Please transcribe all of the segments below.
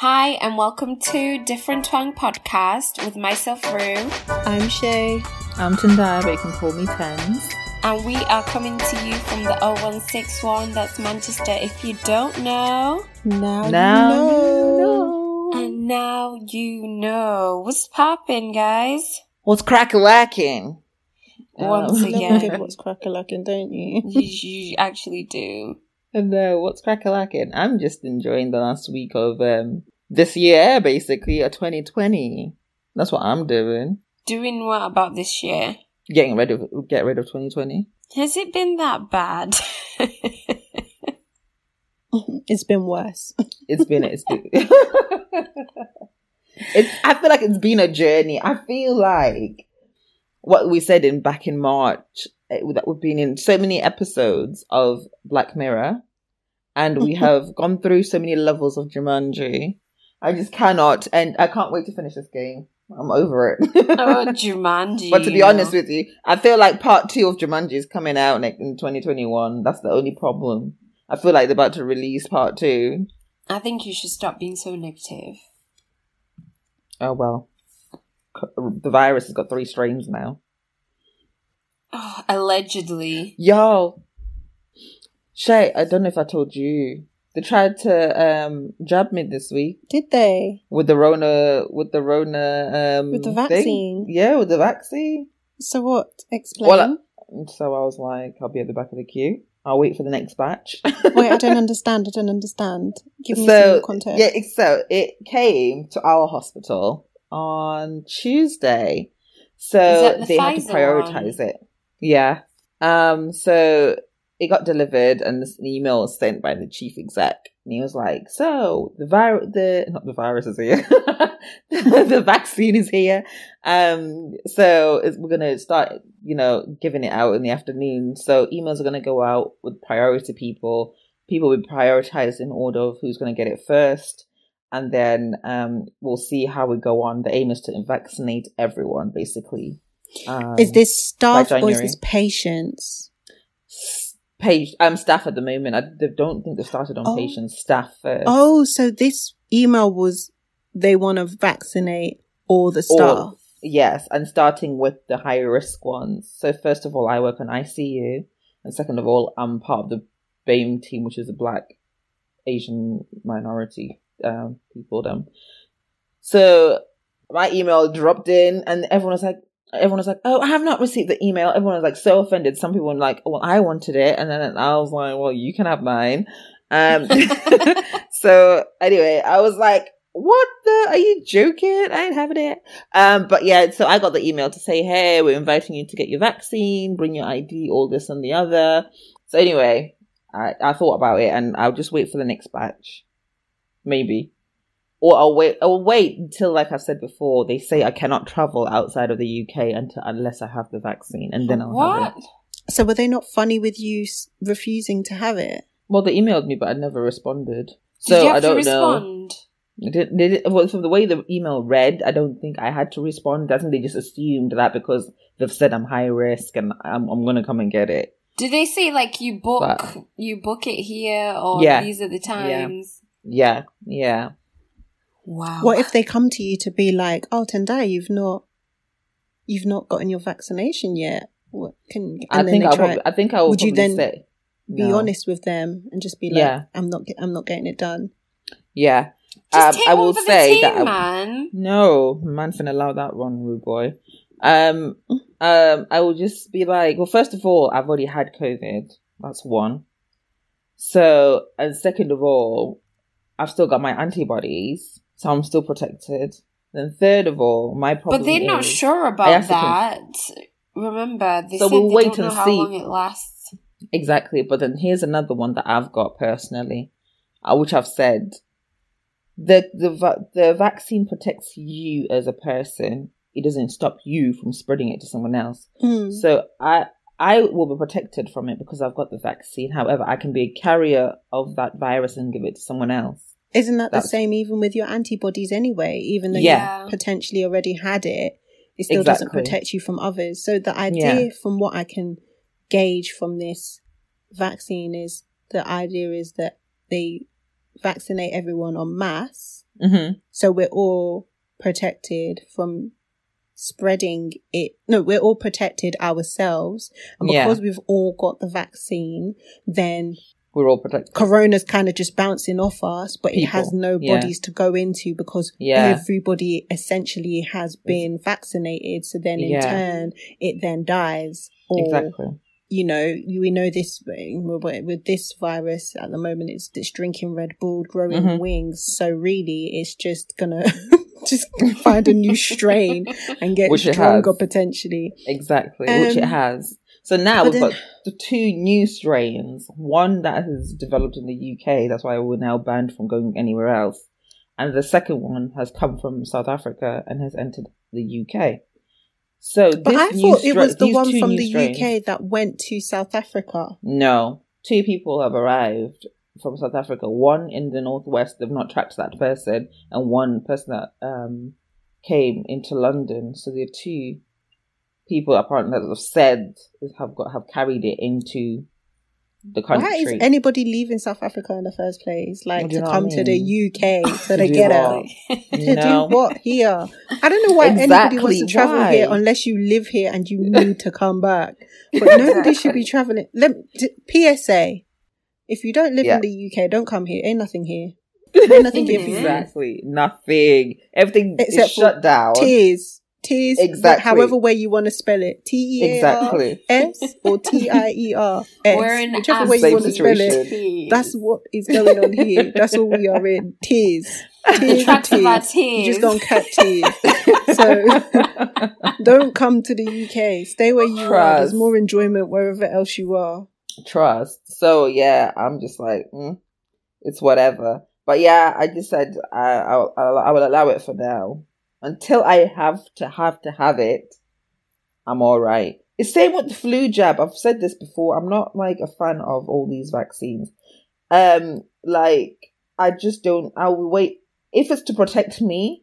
Hi, and welcome to Different Tongue Podcast with myself, Rue. I'm Shay. I'm Tendai, but you can call me Tens. And we are coming to you from the 0161, that's Manchester. If you don't know, Now, Now you know. you know. and now you know. What's poppin', guys? What's crack a lacking? Once Um, You again. what's crack-a-lacking, don't you? You, you actually do. No, what's crack a lacking? I'm just enjoying the last week of um this year, basically, of 2020. That's what I'm doing. Doing what about this year? Getting rid of get rid of 2020. Has it been that bad? It's been worse. It's been it's been it's I feel like it's been a journey. I feel like what we said in back in March eh, that we've been in so many episodes of Black Mirror and we have gone through so many levels of Jumanji. I just cannot and I can't wait to finish this game. I'm over it. oh, Jumanji. But to be honest with you, I feel like part two of Jumanji is coming out like in 2021. That's the only problem. I feel like they're about to release part two. I think you should stop being so negative. Oh well, the virus has got three strains now. Oh, allegedly. Yo, Shay, I don't know if I told you. They tried to um jab me this week Did they? with the Rona with the Rona um With the thing. vaccine? Yeah, with the vaccine. So what? Explain. Well, uh, So I was like, I'll be at the back of the queue. I'll wait for the next batch. Wait, I don't understand. I don't understand. Give me so some context. yeah, so it came to our hospital on Tuesday. So the they had to Pfizer prioritize it. Yeah. Um. So it got delivered, and this email was sent by the chief exec, and he was like, "So the virus, the not the virus is here, the vaccine is here. Um. So it's, we're gonna start, you know, giving it out in the afternoon. So emails are gonna go out with priority people. People will be prioritized in order of who's gonna get it first And then um, we'll see how we go on. The aim is to vaccinate everyone, basically. Um, is this staff or is this patients? Page um staff at the moment. I don't think they've started on Oh. patients. Staff first. Oh, so this email was they want to vaccinate all the staff. All. yes, and starting with the high risk ones. So first of all, I work on ICU, and second of all, I'm part of the BAME team, which is a Black Asian minority um, people. Them. So my email dropped in, and everyone was like. Everyone was like, "Oh, I have not received the email." Everyone was like so offended. Some people were like, "Well, I wanted it," and then I was like, "Well, you can have mine." Um, so anyway, I was like, what the? Are you joking? I ain't having it. Um, but yeah, so I got the email to say, hey, we're inviting you to get your vaccine, bring your ID, all this and the other. So anyway, I, I thought about it and I'll just wait for the next batch. Maybe. Or I'll wait, I'll wait until, like I've said before, they say I cannot travel outside of the UK until, unless I have the vaccine and then I'll have What? it. So were they not funny with you s- refusing to have it? Well, they emailed me, but I never responded. Did So you have I don't to know. respond? They did, they did, well, from the way the email read, I don't think I had to respond. I think they just assumed that because they've said I'm high risk and I'm, I'm going to come and get it. Did they say like you book But- you book it here or Yeah. these are the times? Yeah, yeah. Wow. What if they come to you to be like, "Oh, Tendai, you've not, you've not gotten your vaccination yet"? What can and I then think they I'll probably, I think I will Would you then say, be no. honest with them and just be like, Yeah. "I'm not, I'm not getting it done." Yeah. Just Um, take I will say the that I- man. No, man finna allow that one, rude boy. Um, um, I will just be like, well, first of all, I've already had COVID. That's one. So, and second of all, I've still got my antibodies, so I'm still protected. Then third of all, my problem But they're not sure about that. Remember, they So said we'll they wait don't know and how see. long it lasts. Exactly, but then here's another one that I've got personally, uh, which I've said. The the va- the vaccine protects you as a person. It doesn't stop you from spreading it to someone else. Mm. So I I will be protected from it because I've got the vaccine. However, I can be a carrier of that virus and give it to someone else. Isn't that the same even with your antibodies anyway? Even though Yeah. you potentially already had it, it still doesn't protect you from others. So the idea, from what I can gauge from this vaccine, is the idea is that they vaccinate everyone en masse Mm-hmm. So we're all protected from spreading it. No, we're all protected ourselves. And Yeah. because we've all got the vaccine, then We're all protected. corona's kind of just bouncing off us, but it has People, no yeah. bodies to go into because Yeah. everybody essentially has been vaccinated. So then in Yeah. turn, it then dies. Or, Exactly. you know, we know this with this virus at the moment, it's, it's drinking Red Bull, growing Mhm. wings. So really, it's just gonna just find a new strain and get Which stronger potentially. Exactly, which it Um, has. So now but we've got the two new strains. One that has developed in the UK, that's why we're now banned from going anywhere else. And the second one has come from South Africa and has entered the UK. So But I new thought it was the one from the strains- UK that went to South Africa. No, two people have arrived from South Africa. One in the northwest, they've not tracked that person, and one person that um came into London. So there are two people apparently that have said have got have carried it into the country. Why is anybody leaving South Africa in the first place? Like to what I come to the? UK so To they get out. To no. do what here? I don't know why anybody wants to travel why? here unless you live here and you need to come back. But nobody should be traveling. Let d- PSA. If you don't live Yeah. in the UK, don't come here. Ain't nothing here. Ain't nothing here exactly nothing. Everything Except is shut down. Tears. Tears. Exactly. However way you want to spell it. T E A R Exactly. S or T I E R S. We're Whichever way you want to spell it. That's what is going on here. That's all we are in. Tears. Tears. Tracks our tears. tears. You just don't catch tears. so don't come to the UK. Stay where you are. There's more enjoyment wherever else you are. trust. So yeah, I'm just like, mm, it's whatever. But yeah, I just said I, I I will allow it for now until I have to have to have it. I'm all right. It's same with the flu jab. I've said this before. I'm not like a fan of all these vaccines. Um, like I just don't. I will wait if it's to protect me.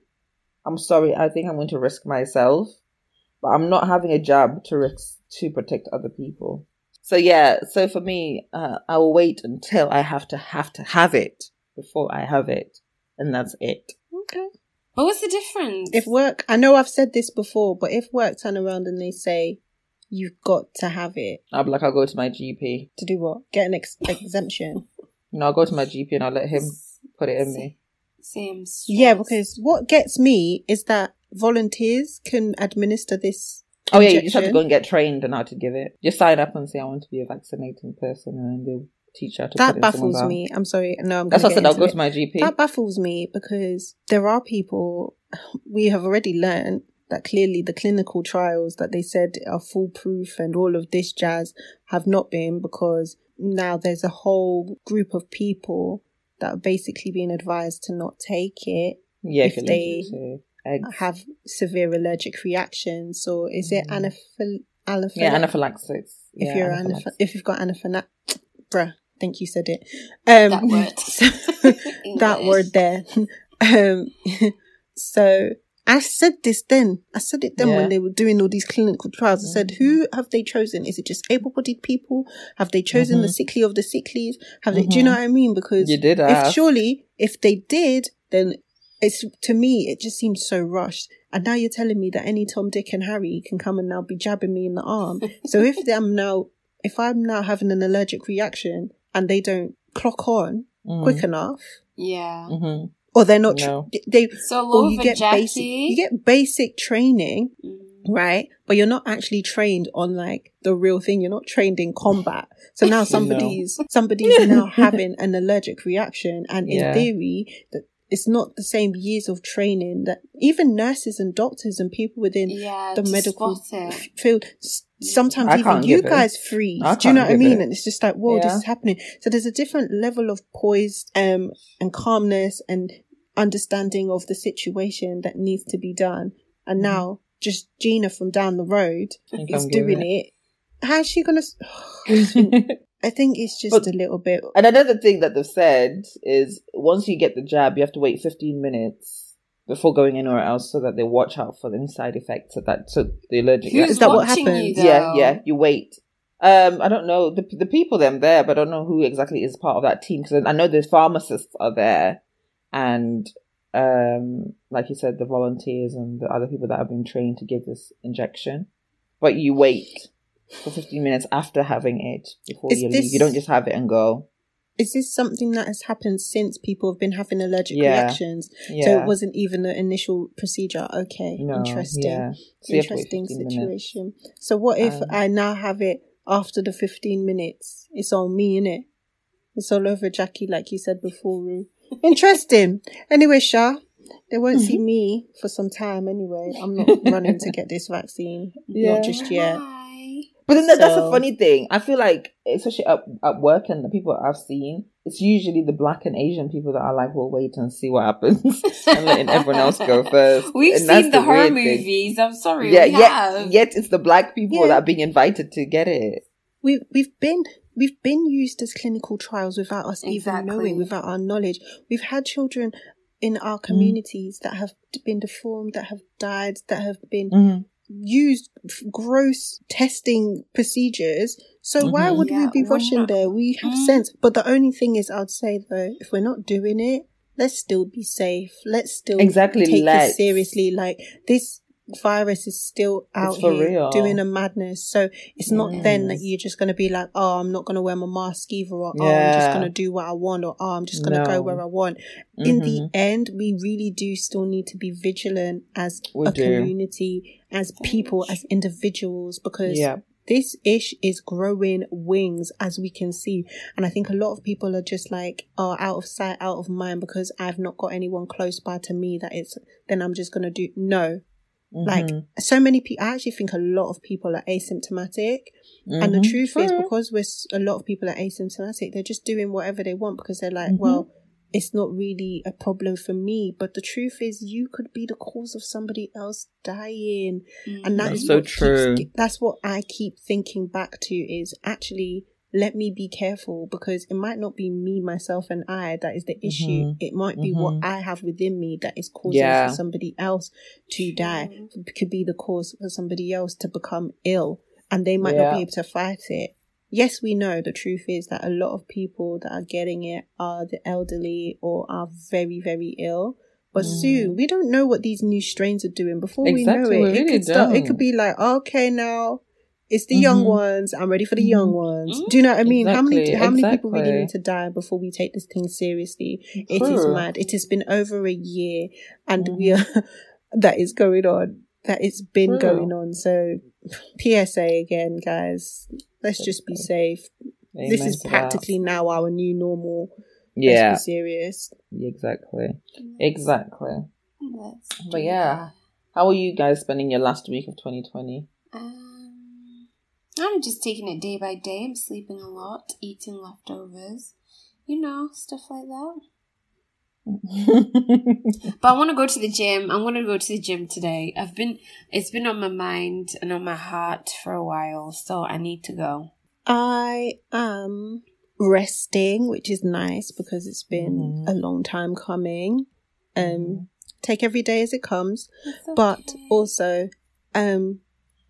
I'm sorry. I think I'm going to risk myself, but I'm not having a jab to risk to protect other people. So yeah, so for me, uh, I will wait until I have to have to have it before I have it, and that's it. Okay. But what's the difference? If work, I know I've said this before, but if work turn around and they say you've got to have it I'll be like, I'll go to my GP. to do what? Get an ex- exemption. no, I'll go to my GP and I'll let him put it in me. Same. yeah, because what gets me is that volunteers can administer this. Oh yeah, you just have to go and get trained on how to give it. Just sign up and say I want to be a vaccinating person, and then they'll teach you to. That put it in someone's baffles me. I'm sorry. No, I'm. That's what I said. I'll go it. to my GP. That baffles me because there are people we have already learned that clearly the clinical trials that they said are foolproof and all of this jazz have not been because now there's a whole group of people that are basically being advised to not take it, yeah, if they have severe allergic reactions, or is it Mm. anaphil- anaphylactic? yeah, anaphylaxis. if yeah, you're anaphylaxis. anaph- if you've got anaphylactic, bruh, think you said it. Um, That word. so- that word there. um, so I said this then. I said it then Yeah. when they were doing all these clinical trials. I said, Mhm. who have they chosen? Is it just able-bodied people? Have they chosen the Mhm. sickly of the sicklies? Have they? Do you know what I mean? Because you did if surely if they did, then it's to me it just seems so rushed. And now you're telling me that any Tom, Dick, and Harry can come and now be jabbing me in the arm. so if I'm now if I'm now having an allergic reaction and they don't clock on Mm. quick enough, Yeah. Mhm. or they're not, tr- No. they So or you get Jackie. basic you get basic training Mm. right but you're not actually trained on like the real thing you're not trained in combat so now somebody's somebody's now having an allergic reaction and in Yeah. theory that it's not the same years of training that even nurses and doctors and people within Yeah. the medical spot it. f- field s- sometimes I even you give it. guys freeze. Do you know what i mean? it. and it's just like whoa this is happening. So there's a different level of poise um and calmness and understanding of the situation that needs to be done. And now just gina from down the road is doing it. how's she gonna I think it's just But- a little bit And another thing that they've said is once you get the jab, you have to wait 15 minutes before going anywhere else so that they watch out for any side effects of that. So the allergic. Who's Is that what watching happened? you, yeah, yeah, you wait. Um, I don't know the the people them there, but I don't know who exactly is part of that team because I know the pharmacists are there, and um, like you said, the volunteers and the other people that have been trained to give this injection. But you wait for 15 minutes after having it before Is you this- leave. You don't just have it and go. Is this something that has happened since people have been having allergic Yeah. reactions? Yeah. So it wasn't even an initial procedure. Okay, no, interesting. Yeah. So you have to wait Interesting 15 minutes. situation. So what if Um, I now have it after the 15 minutes? It's on me, innit? It's all over Jackie, like you said before, Rue. Interesting. Anyway, Shay, they won't see me for some time anyway. I'm not running to get this vaccine. Yeah. Not just yet. Hi. But then that, that's a funny thing. I feel like, especially at, at work and the people I've seen, it's usually the black and Asian people that are like, we'll wait and see what happens and letting everyone else go first. We've And seen the, horror weird thing. movies. I'm sorry. Yeah, we yet, have. yet it's the black people Yeah. that are being invited to get it. We've we've been we've been used as clinical trials without us even knowing, without our knowledge. We've had children in Mm. our communities that have been deformed, that have died, that have been Mm-hmm. Used gross testing procedures. So why Mhm. would Yeah, we be rushing not- there? We have Mm. sense. But the only thing is, I'd say though, if we're not doing it, let's still be safe. Let's still Exactly, take let's. this seriously. Like this virus is still out for here real. doing a madness. So it's not then that you're just going to be like, oh, I'm not going to wear my mask either, or oh, I'm just going to do what I want, or oh, I'm just going to No. go where I want. In the Mhm. end, we really do still need to be vigilant as We a do. community, as people, as individuals, because Yeah. this ish is growing wings as we can see. And I think a lot of people are just like, oh, out of sight, out of mind, because I've not got anyone close by to me that it's, then I'm just going to do. No. Like, Mhm. so many people, I actually think a lot of people are asymptomatic. And the Mhm. truth is, because we're a lot of people are asymptomatic, they're just doing whatever they want because they're like, Mhm. well, it's not really a problem for me. But the truth is, you could be the cause of somebody else dying, and that That's is so what keeps- true. that's what I keep thinking back to is actually let me be careful because it might not be me, myself, and I that is the issue. Mhm. It might be Mhm. what I have within me that is causing Yeah. for somebody else to die. It could be the cause for somebody else to become ill, and they might not be able to fight it. Yes, we know the truth is that a lot of people that are getting it are the elderly or are very, very ill. But Mm. soon, we don't know what these new strains are doing. Before we know it, we it could start. It don't. could be like, okay, now it's the young Mhm. ones. I'm ready for the young Mhm. ones. Do you know what I mean? How many? Exactly, How many people really need to die before we take this thing seriously? It is True. mad. It has been over a year, and Mm-hmm. we are that is going on. That it's been True. going on. So, PSA again, guys. Let's just be safe. this is to that. practically now our new normal. Yeah, Let's be serious. exactly. Exactly. Let's But yeah, how are you guys spending your last week of 2020? Um, I'm just taking it day by day. I'm sleeping a lot, eating leftovers, you know, stuff like that. But I want to go to the gym. I'm going to go to the gym today. I've been, it's been on my mind and on my heart for a while, so I need to go. I am resting, which is nice because it's been Mhm. a long time coming. Um, Mhm. take every day as it comes, It's but also, um,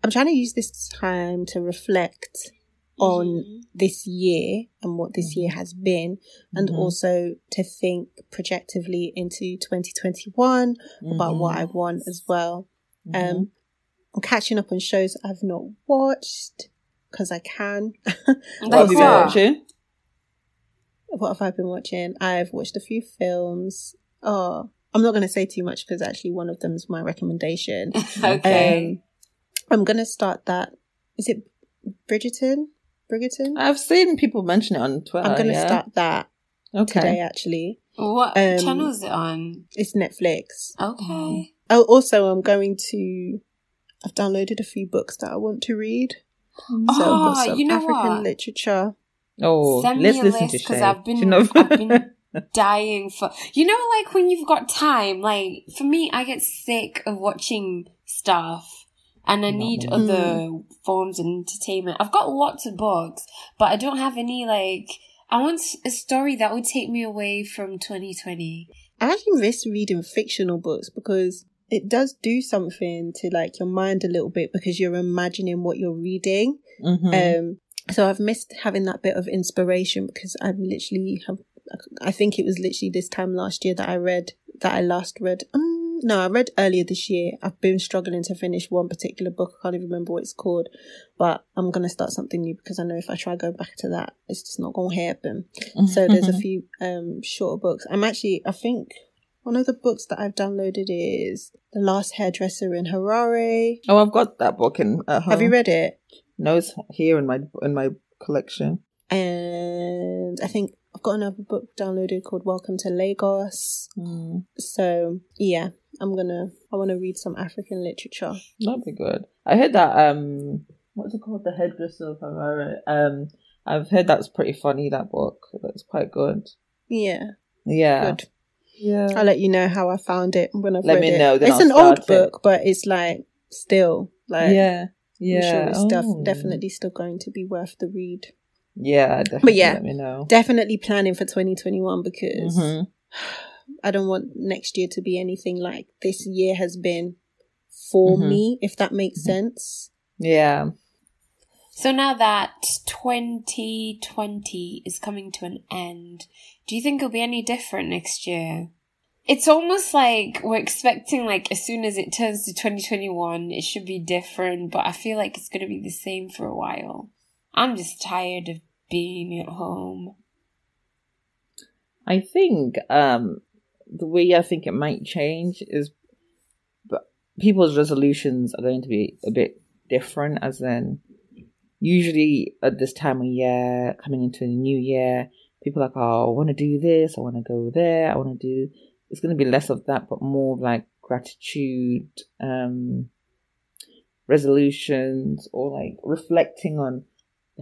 I'm trying to use this time to reflect on Mhm. this year and what this year has been, and Mhm. also to think projectively into 2021 about what I want as well. Mhm. Um, I'm catching up on shows I've not watched because I can. what have you been watching? what have I been watching? I've watched a few films. Oh, I'm not going to say too much because actually one of them is my recommendation. okay. Um, I'm going to start that. Is it Bridgerton? Bridgerton? I've seen people mention it on Twitter. I'm going to yeah. start that Okay. today. Actually, what um, channel is it on? it's Netflix. Okay. Oh, also, I'm going to. I've downloaded a few books that I want to read. So I've got Oh, some you know African what? literature. Oh, Send let's me a listen list to because Shay. I've been you know? I've been dying for you know like when you've got time like for me I get sick of watching stuff and I need me. other forms of entertainment. I've got lots of books, but I don't have any like I want a story that would take me away from 2020. I actually miss reading fictional books because it does do something to like your mind a little bit because you're imagining what you're reading. Mhm. Um, so I've missed having that bit of inspiration because I've literally have. I think it was literally this time last year that I read that I last read. Um, no, I read earlier this year. I've been struggling to finish one particular book. I can't even remember what it's called, but I'm gonna start something new because I know if I try go back to that, it's just not gonna happen. So there's a few um shorter books. I'm actually, I think. One of the books that I've downloaded is The Last Hairdresser in Harare. Oh, I've got that book in. At home. Have you read it? No, it's here in my in my collection. And I think I've got another book downloaded called Welcome to Lagos. Mm, So yeah, I'm gonna I want to read some African literature. that'd be good. I heard that. Um, what's it called? The Hairdresser of Harare. Um, I've heard that's pretty funny. That book. That's quite good. Yeah, Yeah. good. Yeah. I'll let you know how I found it when I've Let read me it. know, it's I'll an old it. book, but it's like still like yeah. Yeah. sure it's def- Oh. definitely still going to be worth the read. Yeah. Definitely. yeah. Let me know. Definitely planning for 2021 because Mhm. I don't want next year to be anything like this year has been for Mhm. me, if that makes sense. Yeah. So now that 2020 is coming to an end, do you think it'll be any different next year? It's almost like we're expecting like as soon as it turns to 2021, it should be different, but I feel like it's going to be the same for a while. I'm just tired of being at home. I think um, the way I think it might change is, people's resolutions are going to be a bit different. As in, usually at this time of year, coming into the new year, people are like, "Oh, I want to do this. I want to go there. I want to do." It's going to be less of that, but more like gratitude, um, resolutions, or like reflecting on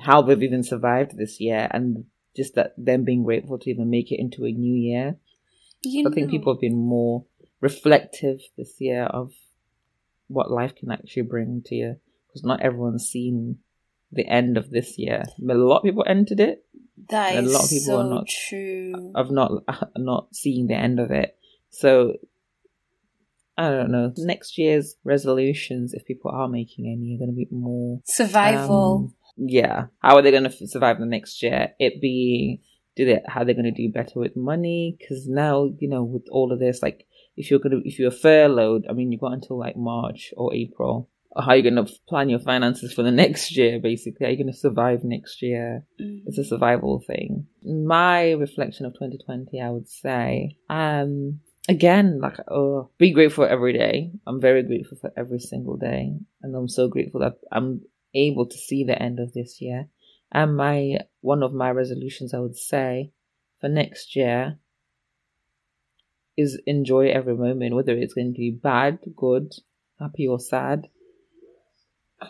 how they've even survived this year and just that them being grateful to even make it into a new year. You I think know- people have been more reflective this year of what life can actually bring to you because not everyone's seen the end of this year. A lot of people entered it. That a lot of people so are not- true. Not not seen the end of it. So I don't know. Next year's resolutions, if people are making any, are going to be more Survival. um, yeah. How are they going to survive the next year? It be do they, how they're going to do better with money? Because now, you know, with all of this, like, if you're going to, if you're furloughed, I mean, you've got until like March or April. How are you going to plan your finances for the next year, basically? Are you going to survive next year? Mm. It's a survival thing. My reflection of 2020, I would say, um, again, like, oh, be grateful every day. I'm very grateful for every single day. And I'm so grateful that I'm able to see the end of this year. And my, one of my resolutions, I would say, for next year is enjoy every moment, whether it's going to be bad, good, happy, or sad.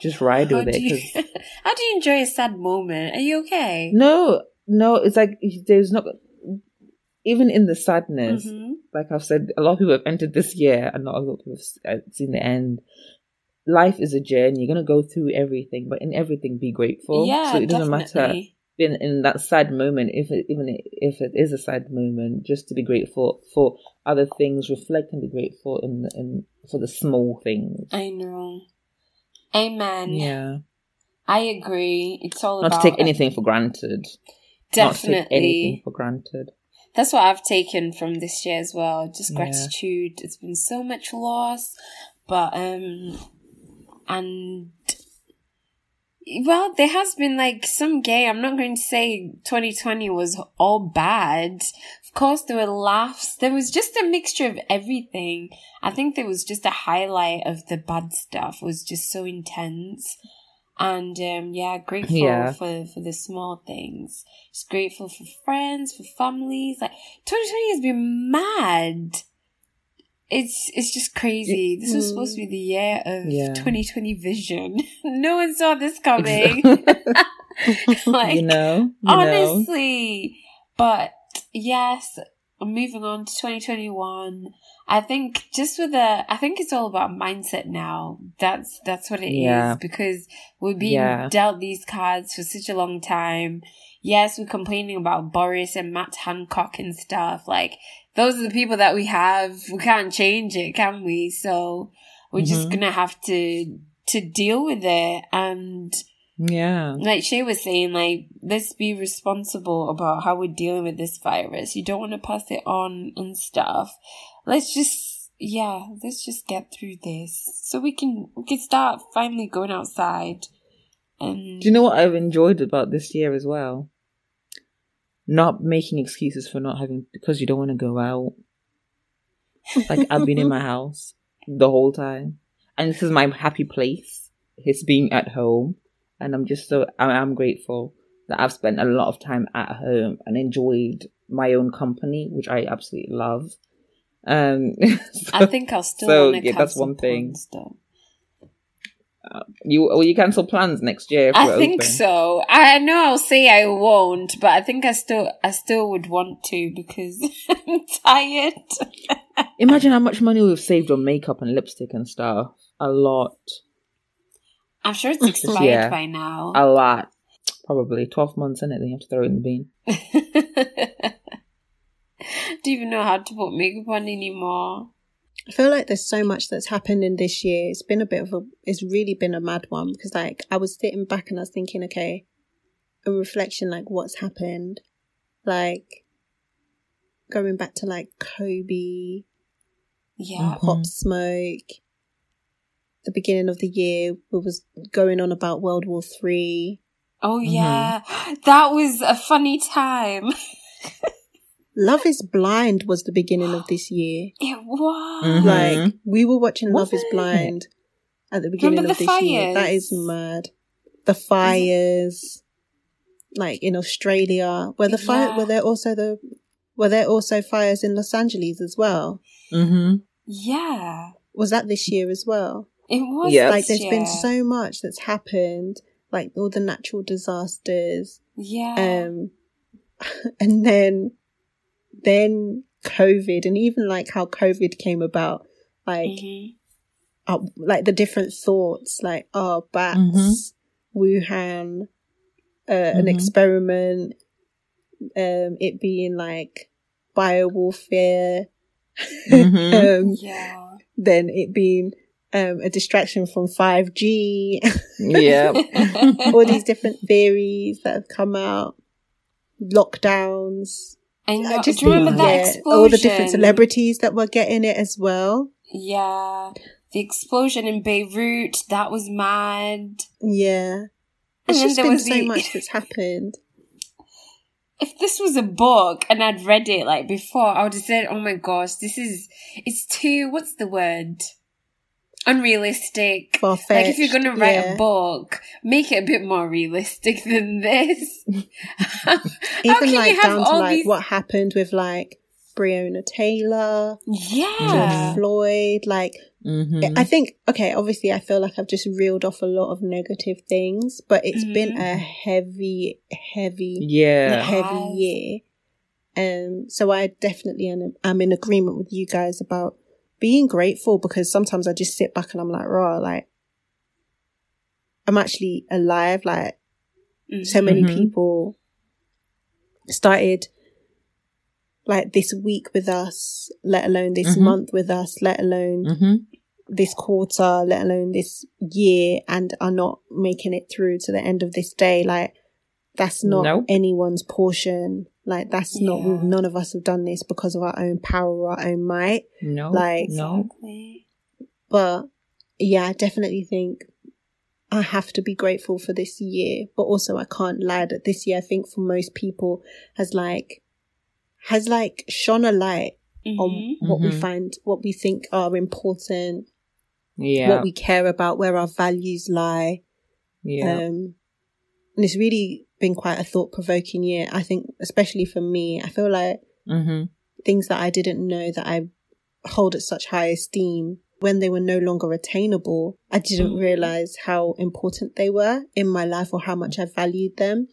Just ride How with it. you, how do you enjoy a sad moment? Are you okay? No, no, it's like there's not even in the sadness. Mhm. Like I've said, a lot of people have entered this year, and not a lot of people have seen the end. Life is a journey. You're gonna go through everything, but in everything, be grateful. Yeah, so it doesn't matter definitely. in in that sad moment, if it, even if it is a sad moment, just to be grateful for other things. Reflect and be grateful in in for the small things. I know. Amen. Yeah, I agree. It's all not about to take anything for granted. Not to take anything Definitely. for granted. That's what I've taken from this year as well. Just Yeah. gratitude. It's been so much loss, but um, and well, there has been like some gay. I'm not going to say 2020 was all bad. Of course, there were laughs. There was just a mixture of everything. I think there was just a highlight of the bad stuff. It was just so intense. And um, yeah, grateful Yeah. for for the small things. Just grateful for friends, for families. Like 2020 has been mad. It's it's just crazy. This was supposed to be mm. the year of Yeah. 2020 vision. no one saw this coming. like you know, you know. honestly. But yes, moving on to 2021. I think just with the, I think it's all about mindset now. That's, that's what it is Yeah. because we're being Yeah. dealt these cards for such a long time. Yes, we're complaining about Boris and Matt Hancock and stuff. Like, those are the people that we have. We can't change it, can we? So we're just Mhm. gonna have to, to deal with it and, Yeah. like Shay was saying, like, let's be responsible about how we're dealing with this virus. You don't want to pass it on and stuff. Let's just yeah, let's just get through this so we can we can start finally going outside. And Do you know what I've enjoyed about this year as well? Not making excuses for not having because you don't want to go out. Like I've been in my house the whole time, and this is my happy place. It's being at home, and I'm just so I- I'm grateful that I've spent a lot of time at home and enjoyed my own company, which I absolutely love. Um, I think I'll still so, yeah, that's cancel one thing. you will you cancel plans next year? I think open? so. I know I'll say I won't, but I think I still I still would want to because I'm tired. Imagine how much money we've saved on makeup and lipstick and stuff. A lot. I'm sure it's expired Yeah. by now. A lot. Probably 12 months in it, then you have to throw it in the bin. Don't even know how to put makeup on anymore. I feel like there's so much that's happened in this year. It's been a bit of a, it's really been a mad one because like I was sitting back and I was thinking, okay, a reflection, like what's happened, like going back to like Kobe, Yeah. Pop Smoke. The beginning of the year, we was going on about World War Three. Oh Mm-hmm. yeah, that was a funny time. Love is Blind was the beginning of this year. It was. Mhm. Like we were watching Love Was is it? Blind at the beginning Remember of the this year. That fires? is mad. The fires, like in Australia, were the fire Yeah. were there also the were there also fires in Los Angeles as well? Mm-hmm. Yeah, Was that this year as well? it was. Yeah. Like this there's been so much that's happened, like all the natural disasters, Yeah. um, and then then COVID, and even like how COVID came about, like. Mhm. uh, like the different thoughts, like oh bats, Wuhan, uh, an Mhm. experiment, um, it being like bio warfare, Mhm. um, Yeah. then it being um, a distraction from five G, Yeah. all these different theories that have come out, lockdowns. I know. I just Do you remember that yeah, explosion? all the different celebrities that were getting it as well. Yeah. The explosion in Beirut, that was mad. Yeah. Then just there been was so the- much that's happened. If this was a book and I'd read it like before, I would have said, oh my gosh, this is, it's too, what's the word? Unrealistic. Far-fetched. Like if you're going to write yeah. a book, make it a bit more realistic than this. How even can you like have down to like these- what happened with like Breonna Taylor, Yeah. George Floyd. Like, Mm-hmm. I think, okay, obviously, I feel like I've just reeled off a lot of negative things, but it's been Mhm. a heavy, heavy, yeah. heavy Yes. year. Um, so I definitely am, am in agreement with you guys about being grateful because sometimes I just sit back and I'm like, raw, like, I'm actually alive. Like, so many Mhm. people started like this week with us, let alone this Mhm. month with us, let alone Mm-hmm. this quarter, let alone this year, and are not making it through to the end of this day. Like, that's not Nope. anyone's portion. Like, that's not, none of us have done this because of our own power or our own might. No. Like- no. Exactly. But yeah, I definitely think I have to be grateful for this year. But also, I can't lie that this year, I think for most people, has like, has like shone a light on Mhm. what we Mhm. find, what we think are important, Yeah. what we care about, where our values lie. yeah. Um, and it's really been quite a thought provoking year. I think, especially for me, I feel like mm-hmm. things that I didn't know that I hold at such high esteem when they were no longer attainable, I didn't Mhm. realize how important they were in my life or how much I valued them.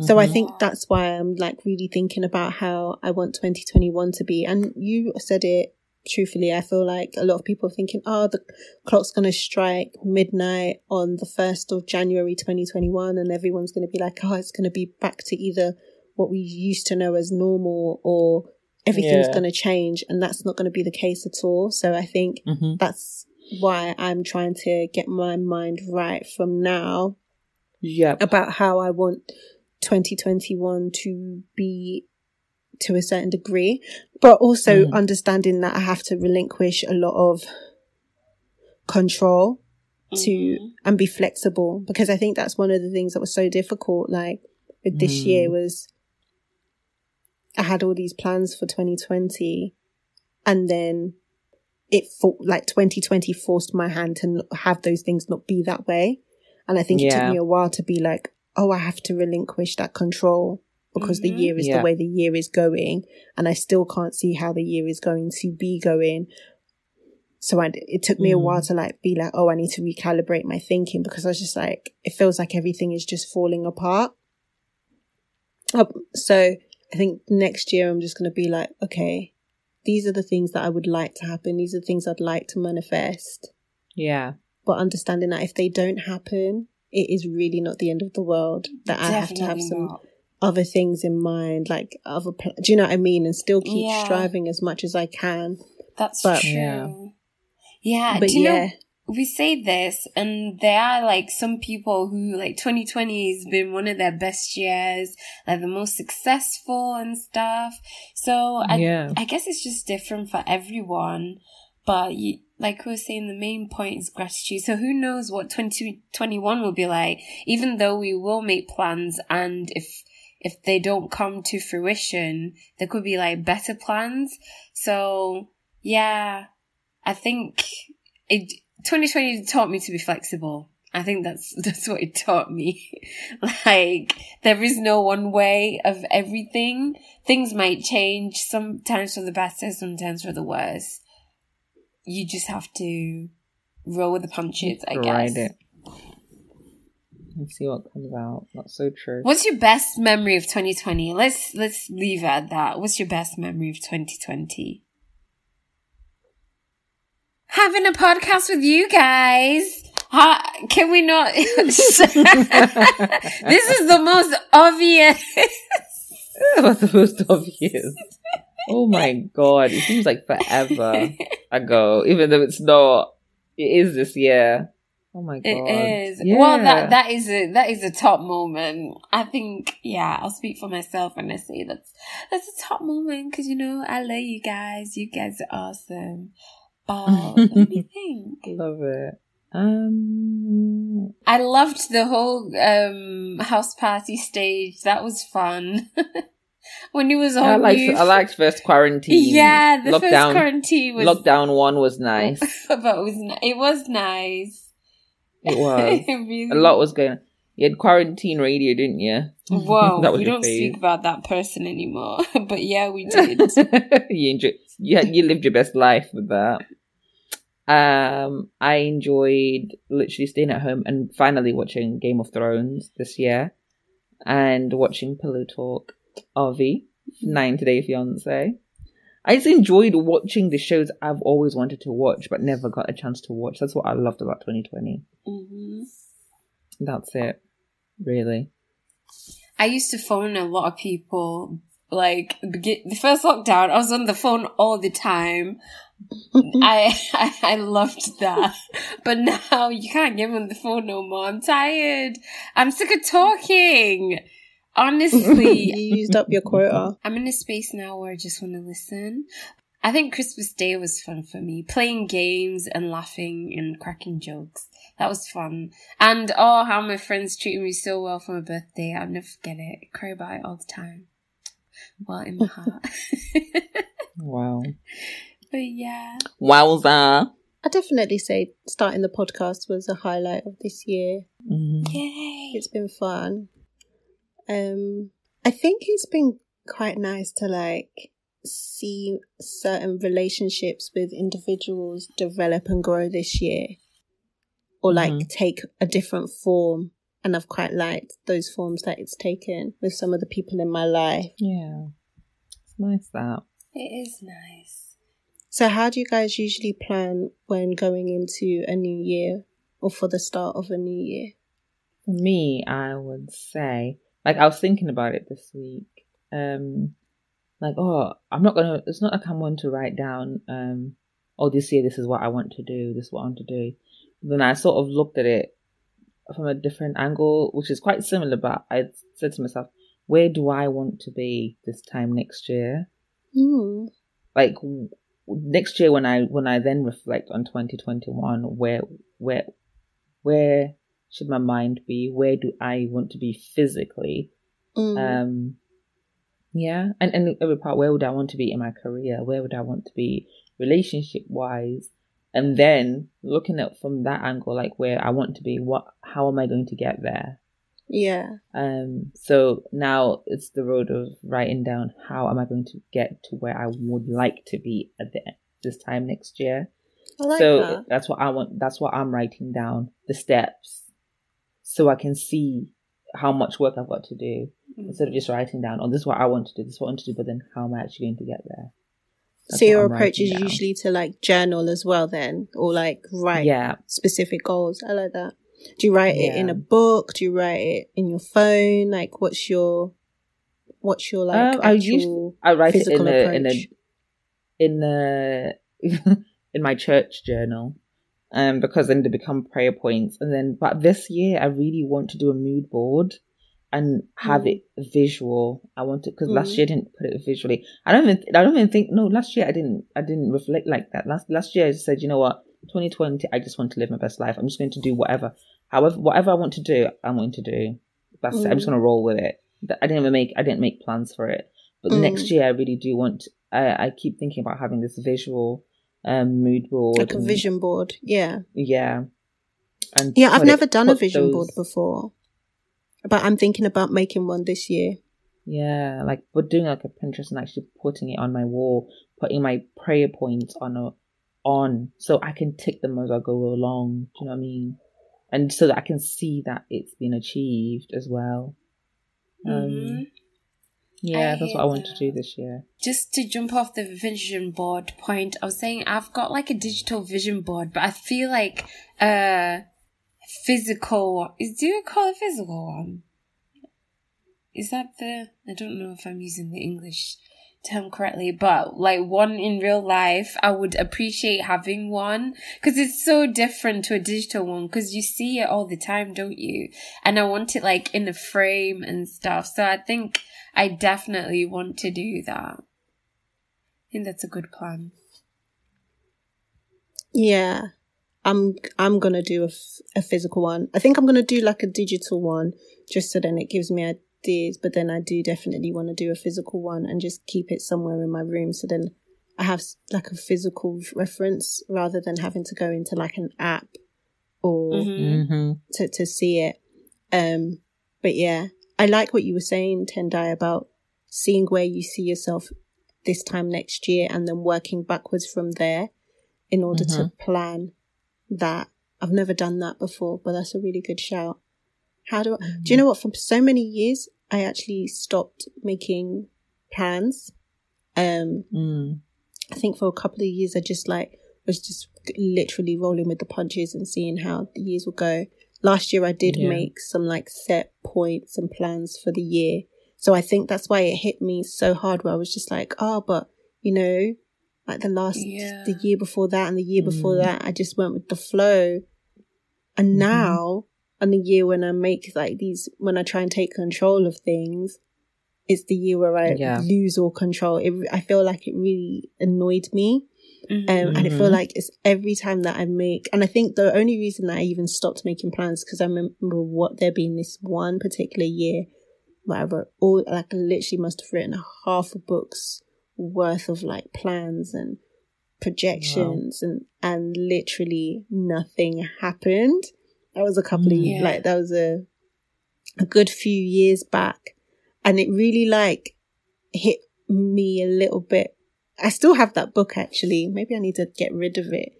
So I Mhm. think that's why I'm like really thinking about how I want 2021 to be. And you said it truthfully. I feel like a lot of people are thinking, oh, the clock's going to strike midnight on the 1st of January 2021. And everyone's going to be like, oh, it's going to be back to either what we used to know as normal or everything's Yeah. going to change. And that's not going to be the case at all. So I think Mhm. that's why I'm trying to get my mind right from now Yep. about how I want 2021 to be to a certain degree, but also Mm. understanding that I have to relinquish a lot of control to Mhm. and be flexible because I think that's one of the things that was so difficult. Like with this Mm. year was I had all these plans for 2020 and then it for, like 2020 forced my hand to not have those things not be that way. And I think it Yeah. took me a while to be like, oh, I have to relinquish that control because Mhm. the year is Yeah. the way the year is going. And I still can't see how the year is going to be going. So I, it took me a Mm. while to like be like, oh, I need to recalibrate my thinking because I was just like, it feels like everything is just falling apart. So I think next year I'm just going to be like, okay, these are the things that I would like to happen. These are the things I'd like to manifest. Yeah. But understanding that if they don't happen, it is really not the end of the world. That I have to have some not. Other things in mind, like other. Pl- Do you know what I mean? And still keep Yeah. striving as much as I can. That's But- true. Yeah. Yeah. But do you yeah, know we say this and there are like some people who like 2020 has been one of their best years like the most successful and stuff so I, Yeah. I guess it's just different for everyone but you, like we were saying the main point is gratitude so who knows what 2021 will be like even though we will make plans and if if they don't come to fruition there could be like better plans so yeah i think it 2020 taught me to be flexible. I think that's that's what it taught me. like there is no one way of everything. Things might change sometimes for the better, sometimes for the worse. You just have to roll with the punches, I guess. It. And see what comes out. That's so true. What's your best memory of 2020? Let's let's leave it at that. What's your best memory of 2020? Having a podcast with you guys. How, can we not? this is the most obvious. That's the most obvious. Oh my god, it seems like forever ago, even though it's not. It is this year. Oh my god. It is. Yeah. Well, that that is a that is a top moment. I think. Yeah, I'll speak for myself when I say that's that's a top moment because you know I love you guys. You guys are awesome. But let me think. Love it. Um. I loved the whole um house party stage. That was fun. when it was all I liked. I liked first quarantine. Yeah, the first quarantine was. Lockdown one was nice. but it was it was nice. It was. Really A lot was going. on. You had quarantine radio, didn't you? Whoa, we don't fave. speak about that person anymore. but yeah, we did. you enjoyed, You had, you lived your best life with that. Um, I enjoyed literally staying at home and finally watching Game of Thrones this year, and watching Pillow Talk, RV, 90 Day Fiance. I just enjoyed watching the shows I've always wanted to watch but never got a chance to watch. That's what I loved about 2020. hmm That's it, really. I used to phone a lot of people. Like the first lockdown, I was on the phone all the time. I, I I loved that, but now you can't give me on the phone no more. I'm tired. I'm sick of talking. Honestly, you used up your quota. I'm in a space now where I just want to listen. I think Christmas Day was fun for me. Playing games and laughing and cracking jokes. That was fun. And oh, how my friends treated me so well for my birthday. I'll never forget it. I cry about it all the time. Well, in my heart. Wow. but yeah. Wowza. I definitely say starting the podcast was a highlight of this year. Mhm. Yay. It's been fun. Um, I think it's been quite nice to like see certain relationships with individuals develop and grow this year, or like Mhm. take a different form. And I've quite liked those forms that it's taken with some of the people in my life. Yeah. It's nice that. It is nice. So, how do you guys usually plan when going into a new year or for the start of a new year? For me, I would say, like, I was thinking about it this week. Um, like, oh, I'm not gonna. It's not like I'm one to write down. Um, oh, this year, this is what I want to do. This is what I want to do. Then I sort of looked at it from a different angle, which is quite similar. But I said to myself, where do I want to be this time next year? Mm. Like next year when I when I then reflect on 2021, where where where should my mind be? Where do I want to be physically? Mm. Um, yeah, and and every part. Where would I want to be in my career? Where would I want to be relationship wise? And then looking at from that angle, like where I want to be, what, how am I going to get there? yeah. Um, so now it's the road of writing down how am I going to get to where I would like to be at the this time next year. I like so that. that's what I want. That's what I'm writing down the steps, so I can see how much work I've got to do Mm. instead of just writing down. Oh, this is what I want to do. This is what I want to do. But then, how am I actually going to get there? That's So your approach is down. usually to like journal as well, then, or like write yeah, specific goals. I like that. Do you write it in a book? Do you write it in your phone? Like, what's your what's your like Um, I usually I write it in a in a in a in my church journal, um, because then they become prayer points. And then, but this year I really want to do a mood board and have Mm. it visual. I want to because last Mm. year I didn't put it visually. I don't even I don't even think no last year I didn't I didn't reflect like that. Last last year I just said you know what 2020 I just want to live my best life. I'm just going to do whatever however whatever I want to do I'm going to do. That's it. I'm just Mm. going to roll with it. I didn't even make I didn't make plans for it. But Mm. next year I really do want. I I keep thinking about having this visual um mood board like a and- vision board? Yeah, yeah. And yeah. I've never done a vision those- board before, but I'm thinking about making one this year. Yeah, like but doing like a Pinterest and actually putting it on my wall, putting my prayer points on a on so I can tick them as I go along. Do you know what I mean? And so that I can see that it's been achieved as well. Um, Mhm. Yeah, I that's what I want to do this year. Just to jump off the vision board point, I was saying I've got like a digital vision board, but I feel like uh physical do you call it physical one? Is that the I don't know if I'm using the English term correctly, but like one in real life, I would appreciate having one because it's so different to a digital one because you see it all the time, don't you? And I want it like in a frame and stuff. So I think I definitely want to do that. I think that's a good plan. Yeah, I'm I'm gonna do a, f- a physical one. I think I'm gonna do like a digital one, just so then it gives me ideas. But then I do definitely want to do a physical one and just keep it somewhere in my room, so then I have like a physical reference rather than having to go into like an app or Mhm. Mm-hmm. to to see it. Um, but yeah, I like what you were saying, Tendai, about seeing where you see yourself this time next year and then working backwards from there in order to plan that. I've never done that before, but that's a really good shout. How do I, do you know what? For so many years, I actually stopped making plans. Um, Mm. I think for a couple of years, I just like was just literally rolling with the punches and seeing how the years would go. Last year, I did Yeah. make some like set points and plans for the year. So I think that's why it hit me so hard where I was just like, oh, but you know, like the last, Yeah. the year before that and the year before Mm. that, I just went with the flow. And Mhm. now, and the year when I make like these, when I try and take control of things, it's the year where I Yeah. lose all control. It, I feel like it really annoyed me. Mhm. Um, and I feel Mhm. like it's every time that I make, and I think the only reason that I even stopped making plans because I remember what there being this one particular year where I wrote all like I literally must have written half a book's worth of like plans and projections and and literally nothing happened. That was a couple of years, Yeah. like that was a a good few years back, and it really like hit me a little bit. I still have that book actually. Maybe I need to get rid of it.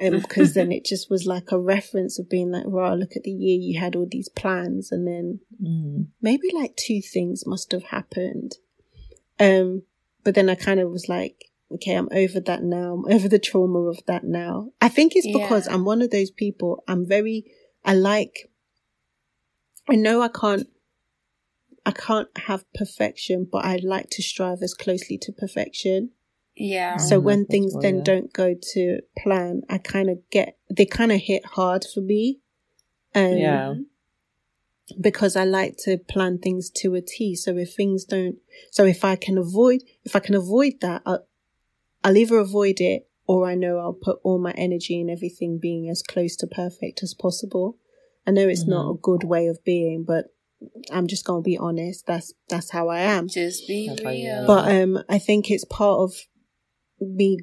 Um, because then it just was like a reference of being like, wow, look at the year you had all these plans and then Mm. maybe like two things must have happened. Um, but then I kind of was like, okay, I'm over that now. I'm over the trauma of that now. I think it's because Yeah. I'm one of those people. I'm very, I like, I know I can't, I can't have perfection, but I like to strive as closely to perfection. yeah. So Mhm, when that's things well, then yeah. don't go to plan, I kind of get, they kind of hit hard for me. Um, Yeah. because I like to plan things to a T. So if things don't, so if I can avoid, if I can avoid that, I'll, I'll either avoid it or I know I'll put all my energy and everything being as close to perfect as possible. I know it's mm-hmm. not a good way of being, but I'm just gonna be honest. That's that's how I am. Just be real. But um, I think it's part of me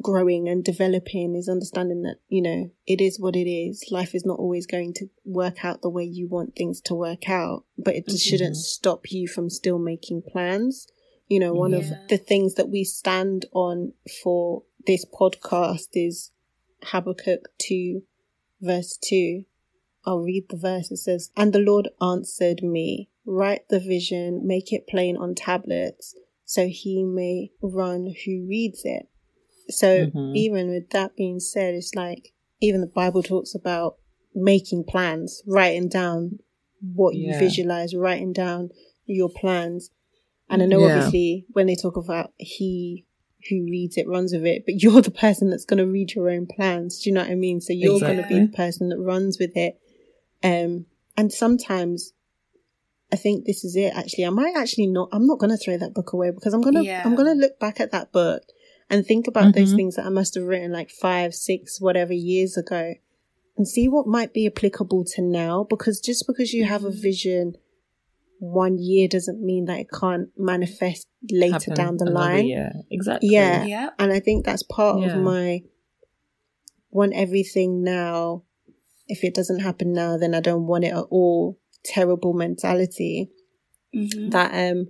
growing and developing is understanding that you know it is what it is. Life is not always going to work out the way you want things to work out, but it mm-hmm. shouldn't stop you from still making plans. You know, one yeah. of the things that we stand on for this podcast is Habakkuk 2, verse 2. I'll read the verse. It says, And the Lord answered me, Write the vision, make it plain on tablets, so he may run who reads it. So mm-hmm. even with that being said, it's like even the Bible talks about making plans, writing down what yeah. you visualize, writing down your plans. And I know yeah. obviously when they talk about he who reads it runs with it, but you're the person that's going to read your own plans. Do you know what I mean? So you're exactly. going to be the person that runs with it. Um, and sometimes I think this is it. Actually, I might actually not, I'm not going to throw that book away because I'm going to, yeah. I'm going to look back at that book and think about mm-hmm. those things that I must have written like five, six, whatever years ago and see what might be applicable to now. Because just because you have a mm-hmm. vision one year doesn't mean that it can't manifest later Happen down the line. Yeah, exactly. Yeah. yeah. And I think that's part yeah. of my want everything now. If it doesn't happen now, then I don't want it at all. Terrible mentality mm-hmm. that um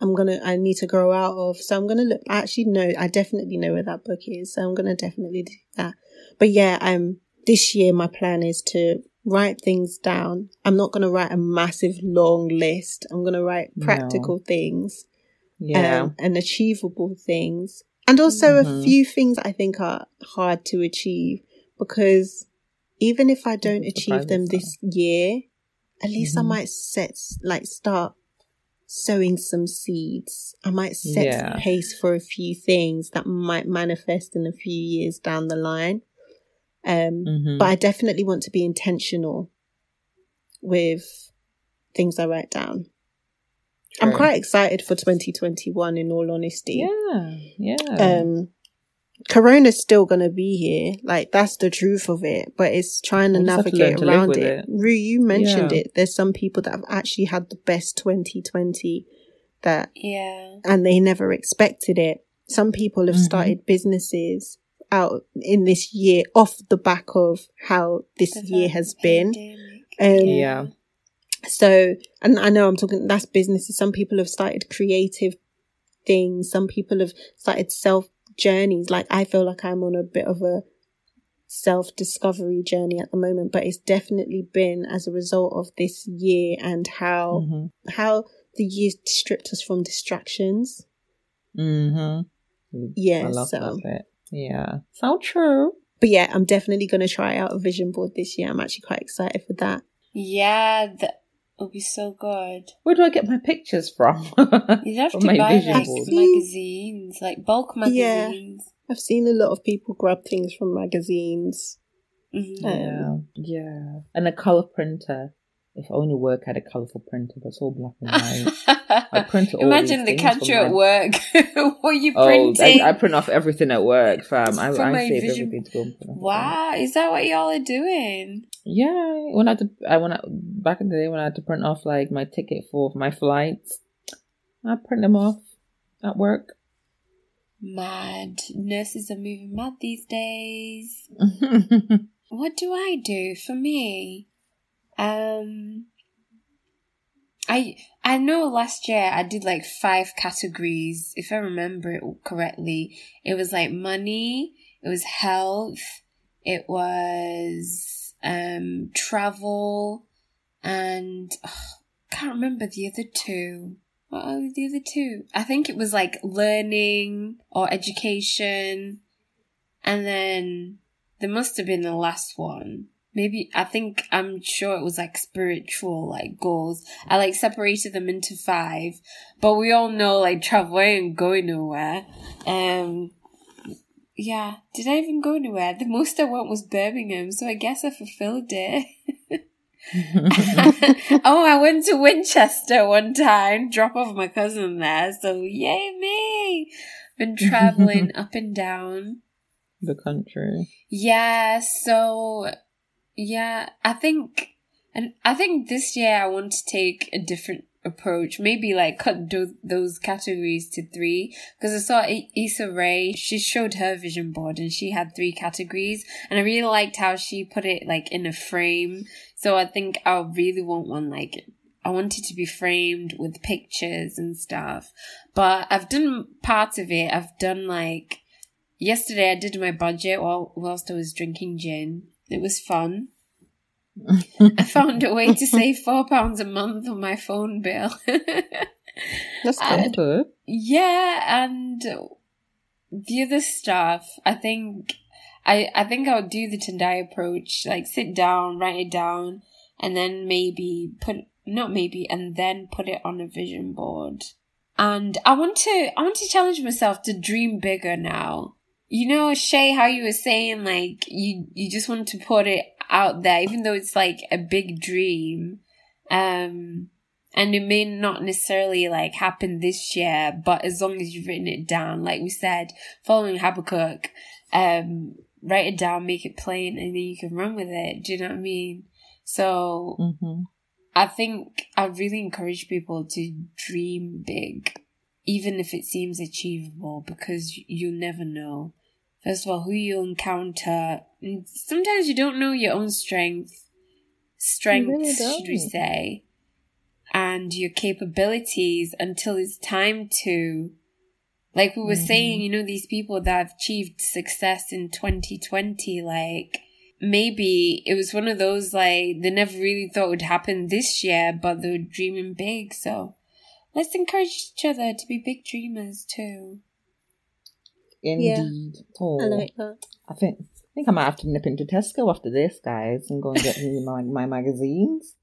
I'm gonna I need to grow out of. So I'm gonna look I actually know I definitely know where that book is. So I'm gonna definitely do that. But yeah, um this year my plan is to write things down. I'm not going to write a massive long list. I'm going to write practical no. things. Yeah. Um, and achievable things. And also mm-hmm. a few things I think are hard to achieve because even if I don't achieve them this year, at least mm-hmm. I might set, like start sowing some seeds. I might set yeah. pace for a few things that might manifest in a few years down the line. Um, mm-hmm. but I definitely want to be intentional with things I write down. True. I'm quite excited for 2021 in all honesty. Yeah. Yeah. Um, Corona's still gonna be here. Like that's the truth of it. But it's trying to we'll navigate to around it. it. Rue, you mentioned yeah. it. There's some people that have actually had the best 2020 that Yeah. And they never expected it. Some people have mm-hmm. started businesses out in this year off the back of how this the year has been. Um, yeah. So, and I know I'm talking, that's businesses. Some people have started creative things. Some people have started self journeys. Like I feel like I'm on a bit of a self discovery journey at the moment, but it's definitely been as a result of this year and how, mm-hmm. how the year stripped us from distractions. Mm-hmm. Yeah. so. Yeah, so true. But yeah, I'm definitely going to try out a vision board this year. I'm actually quite excited for that. Yeah, that will be so good. Where do I get my pictures from? You have to buy like magazines, like bulk magazines. Yeah, I've seen a lot of people grab things from magazines. Mm-hmm. Um, yeah, yeah, and a color printer. If only work had a colourful printer, but it's all black and white. I print all Imagine the catcher at work. what are you oh, printing? I, I, print off everything at work, fam. I, I save vision... everything to go. Wow, is that what y'all are doing? Yeah, when I had to, I went back in the day when I had to print off like my ticket for my flights. I print them off at work. Mad nurses are moving mad these days. what do I do for me? Um, I I know last year I did like five categories, if I remember it correctly. It was like money, it was health, it was um travel, and oh, can't remember the other two. What are the other two? I think it was like learning or education, and then there must have been the last one maybe I think I'm sure it was like spiritual like goals. I like separated them into five, but we all know like travel ain't going nowhere. Um, yeah, did I even go anywhere? The most I went was Birmingham, so I guess I fulfilled it. oh, I went to Winchester one time, drop off my cousin there. So yay me! Been traveling up and down the country. Yeah. So yeah, I think, and I think this year I want to take a different approach. Maybe like cut do- those categories to three. Because I saw Issa Rae, she showed her vision board and she had three categories. And I really liked how she put it like in a frame. So I think I really want one like I want it to be framed with pictures and stuff. But I've done parts of it. I've done like yesterday I did my budget while whilst I was drinking gin. It was fun. I found a way to save four pounds a month on my phone bill. That's good. good. Yeah, and the other stuff, I think I I think I'll do the Tendai approach, like sit down, write it down, and then maybe put not maybe, and then put it on a vision board. And I want to I want to challenge myself to dream bigger now. You know, Shay, how you were saying like you you just want to put it out there, even though it's like a big dream. Um, and it may not necessarily like happen this year, but as long as you've written it down, like we said, following Habakkuk, um, write it down, make it plain, and then you can run with it. Do you know what I mean? So, mm-hmm. I think I really encourage people to dream big, even if it seems achievable, because you'll never know first of all, who you encounter. And sometimes you don't know your own strength, strengths, really should we say, and your capabilities until it's time to. Like we were mm-hmm. saying, you know, these people that have achieved success in 2020, like, maybe it was one of those, like, they never really thought would happen this year, but they were dreaming big, so let's encourage each other to be big dreamers too. Indeed. Yeah, oh, I like that. I think I think I might have to nip into Tesco after this, guys, and go and get me my, my magazines.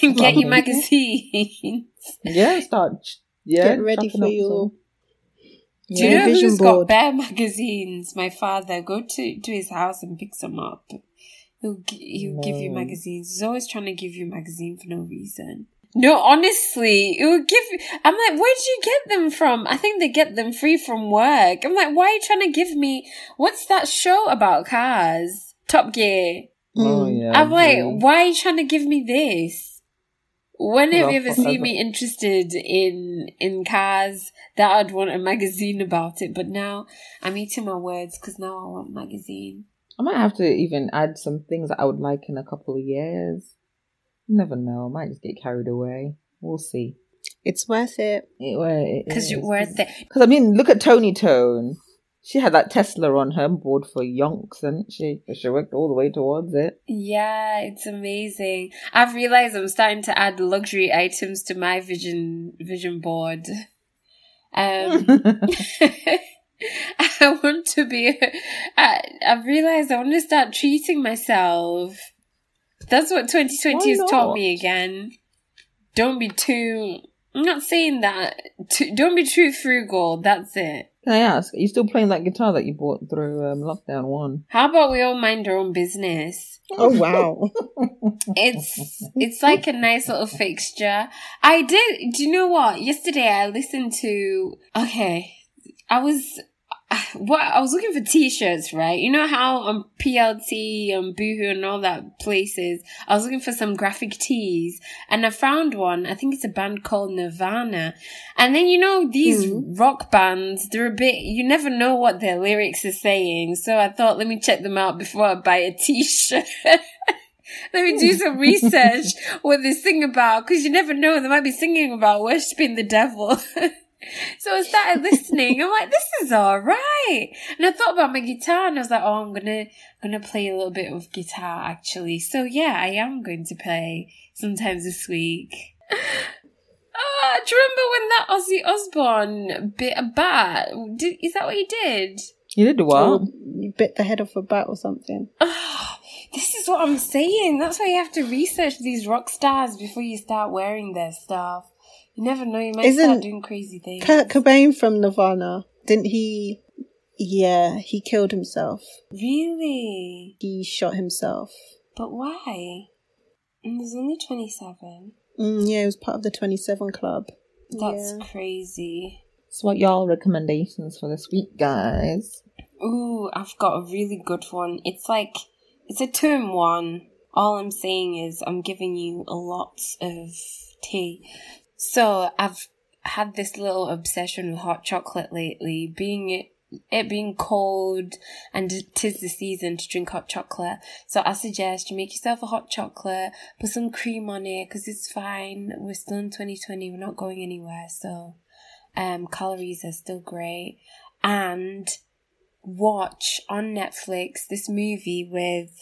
get your magazines. Yeah, start. Yeah, get ready for your. Do you know who's board. got bare magazines? My father. Go to to his house and pick some up. He'll he'll no. give you magazines. He's always trying to give you a magazine for no reason. No, honestly, it would give. I'm like, where did you get them from? I think they get them free from work. I'm like, why are you trying to give me? What's that show about cars? Top Gear. Oh mm. yeah. I'm like, why are you trying to give me this? When have you ever seen me interested in in cars that I'd want a magazine about it? But now I'm eating my words because now I want magazine. I might have to even add some things that I would like in a couple of years never know. I might just get carried away. We'll see. It's worth it. It Because you're worth it. Because I mean, look at Tony Tone. She had that Tesla on her board for yonks, didn't she? She worked all the way towards it. Yeah, it's amazing. I've realized I'm starting to add luxury items to my vision vision board. Um, I want to be. I, I've realized I want to start treating myself that's what 2020 has taught me again. Don't be too. I'm not saying that. Too, don't be too frugal. That's it. Can I ask? Are you still playing that guitar that you bought through um, lockdown one? How about we all mind our own business? Oh wow! it's it's like a nice little fixture. I did. Do you know what? Yesterday I listened to. Okay, I was what I was looking for t-shirts, right? You know how on PLT and Boohoo and all that places, I was looking for some graphic tees and I found one. I think it's a band called Nirvana. And then you know these mm. rock bands, they're a bit you never know what their lyrics are saying. So I thought let me check them out before I buy a t-shirt. Let me do some research what they sing about, because you never know, they might be singing about worshipping the devil. So I started listening. I'm like, this is all right. And I thought about my guitar and I was like, oh, I'm gonna, gonna play a little bit of guitar actually. So yeah, I am going to play sometimes this week. Ah, do you remember when that Ozzy Osbourne bit a bat? Did, is that what he did? You did what? Oh, you bit the head off a bat or something. Oh, this is what I'm saying. That's why you have to research these rock stars before you start wearing their stuff. You never know. You might Isn't start doing crazy things. Kurt Cobain from Nirvana didn't he? Yeah, he killed himself. Really? He shot himself. But why? And there's only 27. Mm, yeah, it was part of the 27 club. That's Yeah. crazy. So, what y'all recommendations for this week, guys? Ooh, I've got a really good one. It's like, it's a term one. All I'm saying is I'm giving you a lot of tea. So I've had this little obsession with hot chocolate lately, being it, it being cold and tis the season to drink hot chocolate. So I suggest you make yourself a hot chocolate, put some cream on it, cause it's fine. We're still in 2020. We're not going anywhere. So, um, calories are still great. And watch on Netflix this movie with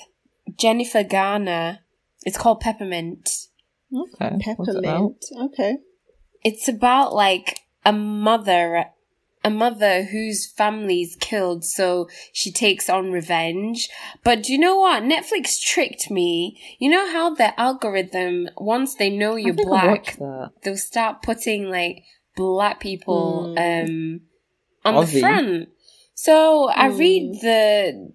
Jennifer Garner. It's called Peppermint. Okay. what's it about? Peppermint. Okay. It's about like a mother, a mother whose family's killed, so she takes on revenge. But do you know what? Netflix tricked me. You know how the algorithm, once they know you're I I black, they'll start putting like black people um on Aussie. the front. So I Hmm. read the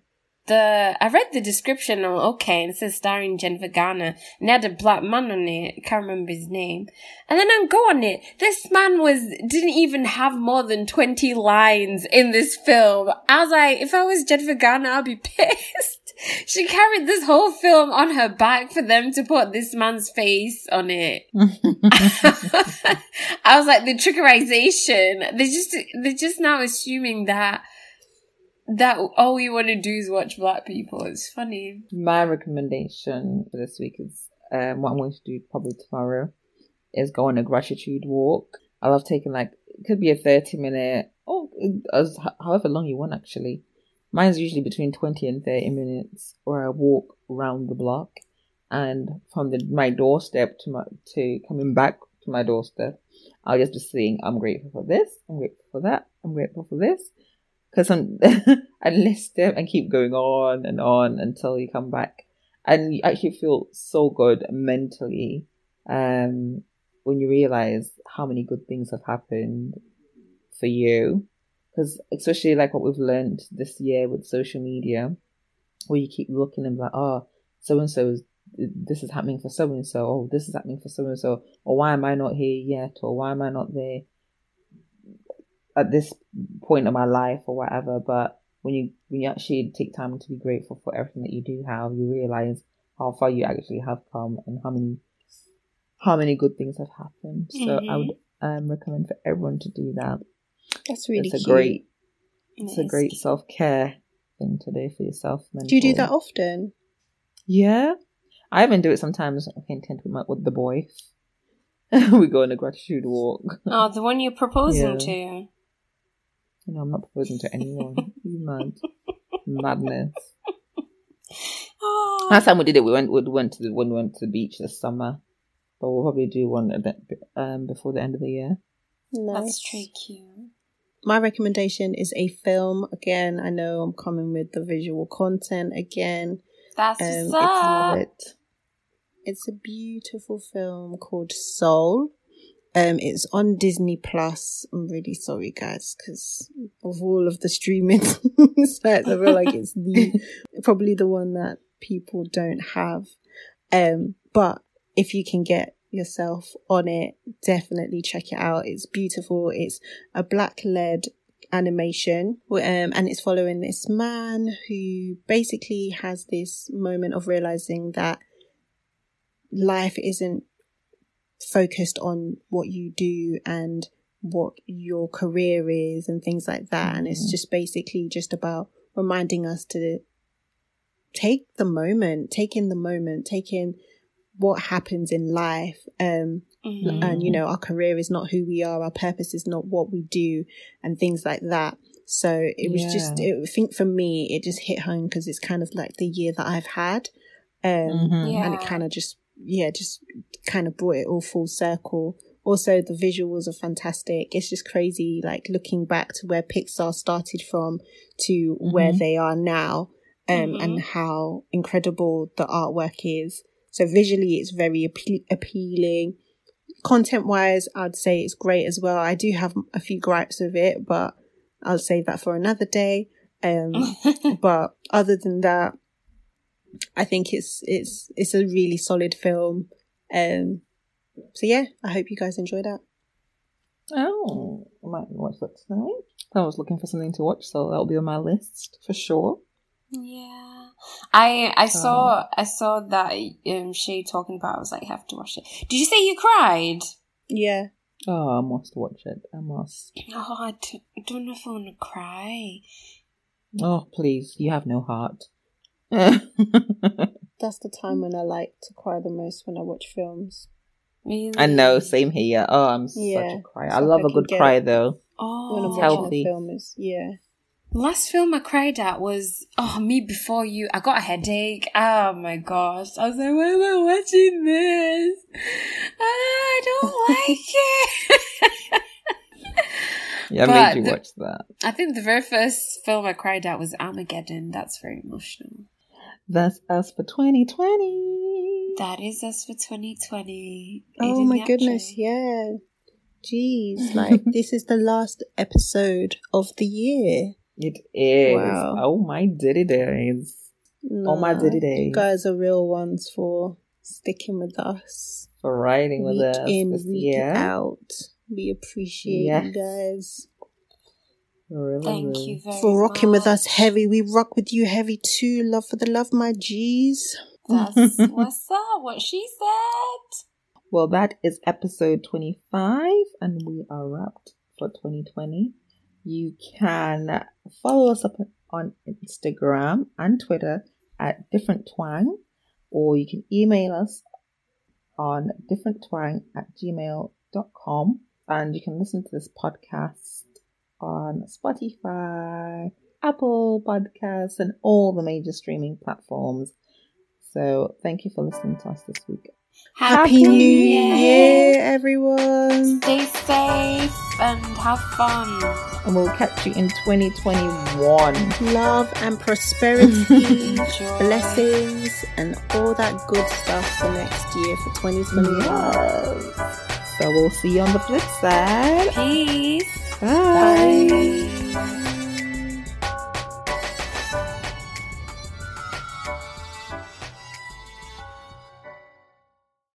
the I read the description. Oh, okay, and it says starring Jennifer Garner, and had a black man on it. I can't remember his name. And then I go on it. This man was didn't even have more than twenty lines in this film. I was like, if I was Jennifer Garner, I'd be pissed. She carried this whole film on her back for them to put this man's face on it. I was like, the trickerization. They just they're just now assuming that that all we want to do is watch black people. It's funny. My recommendation for this week is um, what I'm going to do probably tomorrow is go on a gratitude walk. I love taking like it could be a 30 minute or as however long you want actually. Mine's usually between 20 and 30 minutes or I walk around the block and from the my doorstep to my to coming back to my doorstep I'll just be saying I'm grateful for this, I'm grateful for that, I'm grateful for this because I'm I list them and keep going on and on until you come back, and you actually feel so good mentally um, when you realize how many good things have happened for you. Because especially like what we've learned this year with social media, where you keep looking and like, oh, so and so is this is happening for so and so. Oh, this is happening for so and so. Or why am I not here yet? Or why am I not there? at this point of my life or whatever. But when you when you actually take time to be grateful for everything that you do have, you realize how far you actually have come and how many how many good things have happened. So I would um, recommend for everyone to do that. That's really it's a cute. great it's a great self care thing to do for yourself. Do you do that often? Yeah, I even do it sometimes. I can tend to my with the boys. we go on a gratitude walk. Oh, the one you're proposing Yeah. to. You know, I'm not proposing to anyone. you mad? Madness. Oh, Last time we did it, we went we went to the when we went to the beach this summer, but we'll probably do one a bit, um before the end of the year. that's tricky. My recommendation is a film. Again, I know I'm coming with the visual content again. That's Um, what's it's it. It's a beautiful film called Soul. Um, it's on Disney Plus. I'm really sorry, guys, because of all of the streaming sites, I feel like it's the probably the one that people don't have. Um, but if you can get yourself on it, definitely check it out. It's beautiful. It's a black led animation, um, and it's following this man who basically has this moment of realizing that life isn't focused on what you do and what your career is and things like that. And it's just basically just about reminding us to take the moment, take in the moment, take in what happens in life. Um, Mhm. and you know, our career is not who we are, our purpose is not what we do, and things like that. So it was just, it, I think for me, it just hit home because it's kind of like the year that I've had. Um, Mhm. and it kind of just yeah just kind of brought it all full circle. Also the visuals are fantastic. It's just crazy like looking back to where pixar started from to where Mhm. they are now um Mhm. and how incredible the artwork is. So visually it's very appe- appealing. Content wise i'd say it's great as well. I do have a few gripes with it but i'll save that for another day. Um but other than that I think it's it's it's a really solid film. Um, so yeah, I hope you guys enjoy that. Oh, I might watch that tonight. I was looking for something to watch, so that'll be on my list for sure. Yeah, I I saw I saw that um Shay talking about. I was like, I have to watch it. Did you say you cried? Yeah, Oh, I must watch it. I must. Oh, I don't, I don't know if I want to cry. Oh, please, you have no heart. that's the time when I like to cry the most when I watch films. Really? I know, same here. Oh, I'm Yeah, such a cry. I love I a good can get. cry though. Oh, When I'm oh. healthy. a film, is yeah. Last film I cried at was oh me before you. I got a headache. Oh my gosh! I was like, why am I watching this? I don't like it. Yeah, I made you the- watch that. I think the very first film I cried at was Armageddon. That's very emotional. That's us for 2020. That is us for 2020. Oh my goodness, yeah. Jeez, like this is the last episode of the year. It is. Wow. Oh my diddy days. Oh my Nah, diddy You days. guys are real ones for sticking with us For riding with week us in, this week year. out. We appreciate Yes. you guys Really, Thank you very for rocking with us heavy. We rock with you heavy too. Love for the love, my G's. That's what's up. What she said. Well, that is episode 25, and we are wrapped for 2020. You can follow us up on Instagram and Twitter at different twang, or you can email us on differenttwang at gmail.com, and you can listen to this podcast on Spotify, Apple Podcasts, and all the major streaming platforms. So, thank you for listening to us this week. Happy, New Year, everyone. Stay safe and have fun. and we'll catch you in 2021. Love and prosperity, blessings, and all that good stuff for next year for 2021. Yes. So we'll see you on the flip side. Peace. Bye. Bye.